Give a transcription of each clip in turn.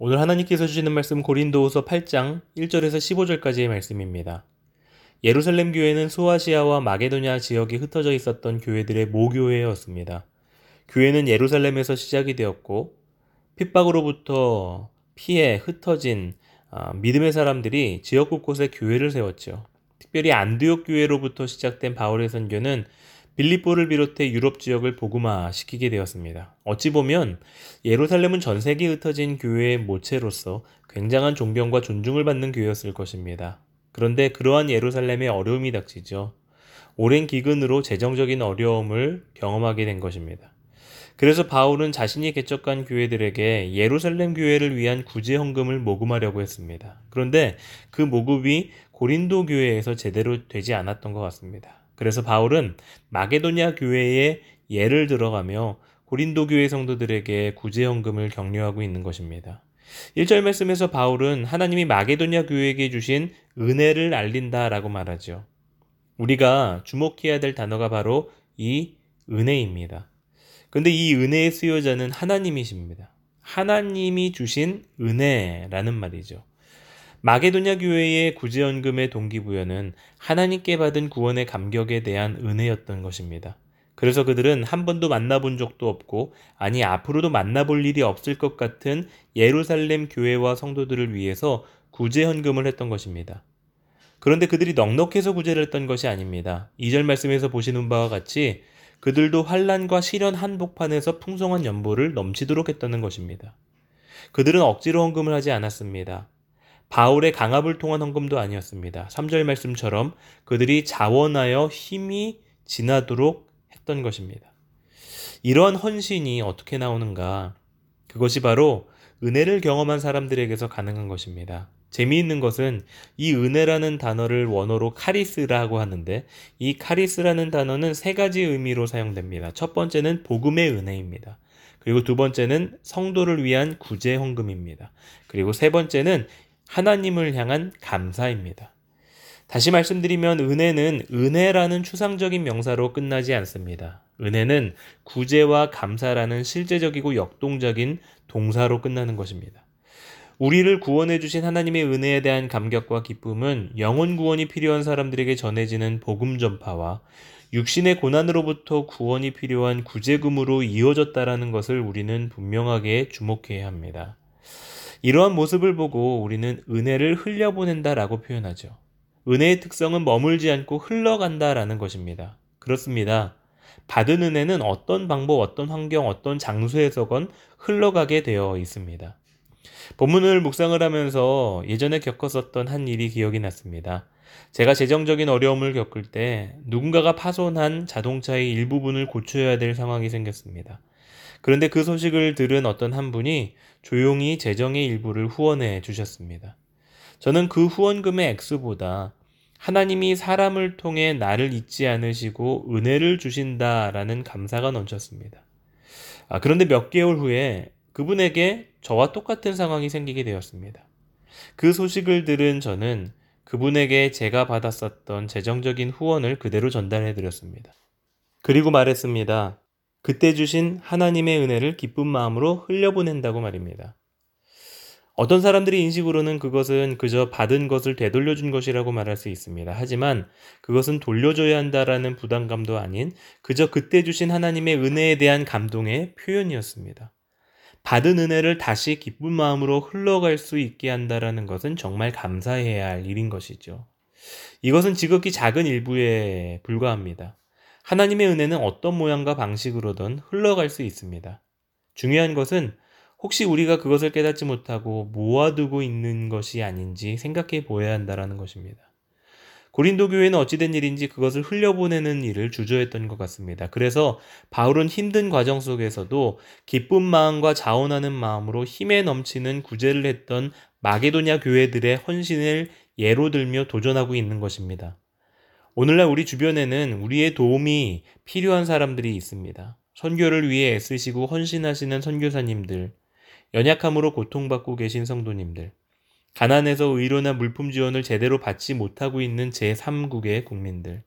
오늘 하나님께서 주시는 말씀 고린도후서 8장 1절에서 15절까지의 말씀입니다. 예루살렘 교회는 소아시아와 마게도냐 지역이 흩어져 있었던 교회들의 모교회였습니다. 교회는 예루살렘에서 시작이 되었고 핍박으로부터 피해 흩어진 아, 믿음의 사람들이 지역 곳곳에 교회를 세웠죠. 특별히 안디옥 교회로부터 시작된 바울의 선교는 빌립보를 비롯해 유럽 지역을 복음화 시키게 되었습니다. 어찌 보면 예루살렘은 전 세계에 흩어진 교회의 모체로서 굉장한 존경과 존중을 받는 교회였을 것입니다. 그런데 그러한 예루살렘에 어려움이 닥치죠. 오랜 기근으로 재정적인 어려움을 경험하게 된 것입니다. 그래서 바울은 자신이 개척한 교회들에게 예루살렘 교회를 위한 구제 헌금을 모금하려고 했습니다. 그런데 그 모금이 고린도 교회에서 제대로 되지 않았던 것 같습니다. 그래서 바울은 마게도냐 교회에 예를 들어가며 고린도 교회 성도들에게 구제헌금을 격려하고 있는 것입니다. 1절 말씀에서 바울은 하나님이 마게도냐 교회에게 주신 은혜를 알린다라고 말하죠. 우리가 주목해야 될 단어가 바로 이 은혜입니다. 근데 이 은혜의 수요자는 하나님이십니다. 하나님이 주신 은혜라는 말이죠. 마게도냐 교회의 구제연금의 동기부여는 하나님께 받은 구원의 감격에 대한 은혜였던 것입니다. 그래서 그들은 한 번도 만나본 적도 없고, 아니, 앞으로도 만나볼 일이 없을 것 같은 예루살렘 교회와 성도들을 위해서 구제헌금을 했던 것입니다. 그런데 그들이 넉넉해서 구제를 했던 것이 아닙니다. 2절 말씀에서 보시는 바와 같이 그들도 환란과 시련 한복판에서 풍성한 연보를 넘치도록 했다는 것입니다. 그들은 억지로 헌금을 하지 않았습니다. 바울의 강압을 통한 헌금도 아니었습니다. 3절 말씀처럼 그들이 자원하여 힘이 지나도록 했던 것입니다. 이러한 헌신이 어떻게 나오는가? 그것이 바로 은혜를 경험한 사람들에게서 가능한 것입니다. 재미있는 것은 이 은혜라는 단어를 원어로 카리스라고 하는데 이 카리스라는 단어는 세 가지 의미로 사용됩니다. 첫 번째는 복음의 은혜입니다. 그리고 두 번째는 성도를 위한 구제 헌금입니다. 그리고 세 번째는 하나님을 향한 감사입니다. 다시 말씀드리면 은혜는 은혜라는 추상적인 명사로 끝나지 않습니다. 은혜는 구제와 감사라는 실제적이고 역동적인 동사로 끝나는 것입니다. 우리를 구원해 주신 하나님의 은혜에 대한 감격과 기쁨은 영혼 구원이 필요한 사람들에게 전해지는 복음 전파와 육신의 고난으로부터 구원이 필요한 구제금으로 이어졌다라는 것을 우리는 분명하게 주목해야 합니다. 이러한 모습을 보고 우리는 은혜를 흘려보낸다라고 표현하죠. 은혜의 특성은 머물지 않고 흘러간다라는 것입니다. 그렇습니다. 받은 은혜는 어떤 방법, 어떤 환경, 어떤 장소에서건 흘러가게 되어 있습니다. 본문을 묵상을 하면서 예전에 겪었었던 한 일이 기억이 났습니다. 제가 재정적인 어려움을 겪을 때 누군가가 파손한 자동차의 일부분을 고쳐야 될 상황이 생겼습니다. 그런데 그 소식을 들은 어떤 한 분이 조용히 재정의 일부를 후원해 주셨습니다. 저는 그 후원금의 액수보다 하나님이 사람을 통해 나를 잊지 않으시고 은혜를 주신다라는 감사가 넘쳤습니다. 아, 그런데 몇 개월 후에 그분에게 저와 똑같은 상황이 생기게 되었습니다. 그 소식을 들은 저는 그분에게 제가 받았었던 재정적인 후원을 그대로 전달해 드렸습니다. 그리고 말했습니다. 그때 주신 하나님의 은혜를 기쁜 마음으로 흘려보낸다고 말입니다. 어떤 사람들의 인식으로는 그것은 그저 받은 것을 되돌려준 것이라고 말할 수 있습니다. 하지만 그것은 돌려줘야 한다라는 부담감도 아닌 그저 그때 주신 하나님의 은혜에 대한 감동의 표현이었습니다. 받은 은혜를 다시 기쁜 마음으로 흘러갈 수 있게 한다라는 것은 정말 감사해야 할 일인 것이죠. 이것은 지극히 작은 일부에 불과합니다. 하나님의 은혜는 어떤 모양과 방식으로든 흘러갈 수 있습니다. 중요한 것은 혹시 우리가 그것을 깨닫지 못하고 모아두고 있는 것이 아닌지 생각해 보아야 한다는 것입니다. 고린도 교회는 어찌된 일인지 그것을 흘려보내는 일을 주저했던 것 같습니다. 그래서 바울은 힘든 과정 속에서도 기쁜 마음과 자원하는 마음으로 힘에 넘치는 구제를 했던 마게도냐 교회들의 헌신을 예로 들며 도전하고 있는 것입니다. 오늘날 우리 주변에는 우리의 도움이 필요한 사람들이 있습니다. 선교를 위해 애쓰시고 헌신하시는 선교사님들, 연약함으로 고통받고 계신 성도님들, 가난해서 의료나 물품 지원을 제대로 받지 못하고 있는 제3국의 국민들,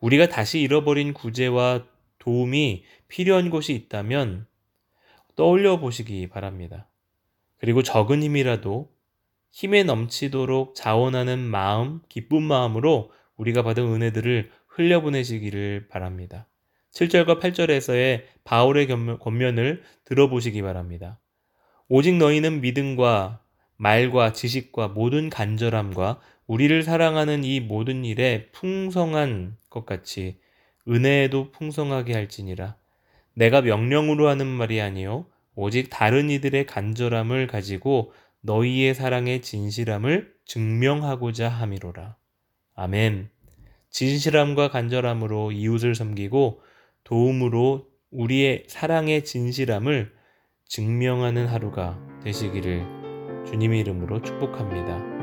우리가 다시 잃어버린 구제와 도움이 필요한 곳이 있다면 떠올려 보시기 바랍니다. 그리고 적은 힘이라도 힘에 넘치도록 자원하는 마음, 기쁜 마음으로 우리가 받은 은혜들을 흘려보내시기를 바랍니다. 7절과 8절에서의 바울의 권면을 들어보시기 바랍니다. 오직 너희는 믿음과 말과 지식과 모든 간절함과 우리를 사랑하는 이 모든 일에 풍성한 것 같이 은혜에도 풍성하게 할지니라. 내가 명령으로 하는 말이 아니요 오직 다른 이들의 간절함을 가지고 너희의 사랑의 진실함을 증명하고자 함이로라. 아멘. 진실함과 간절함으로 이웃을 섬기고 도움으로 우리의 사랑의 진실함을 증명하는 하루가 되시기를 주님의 이름으로 축복합니다.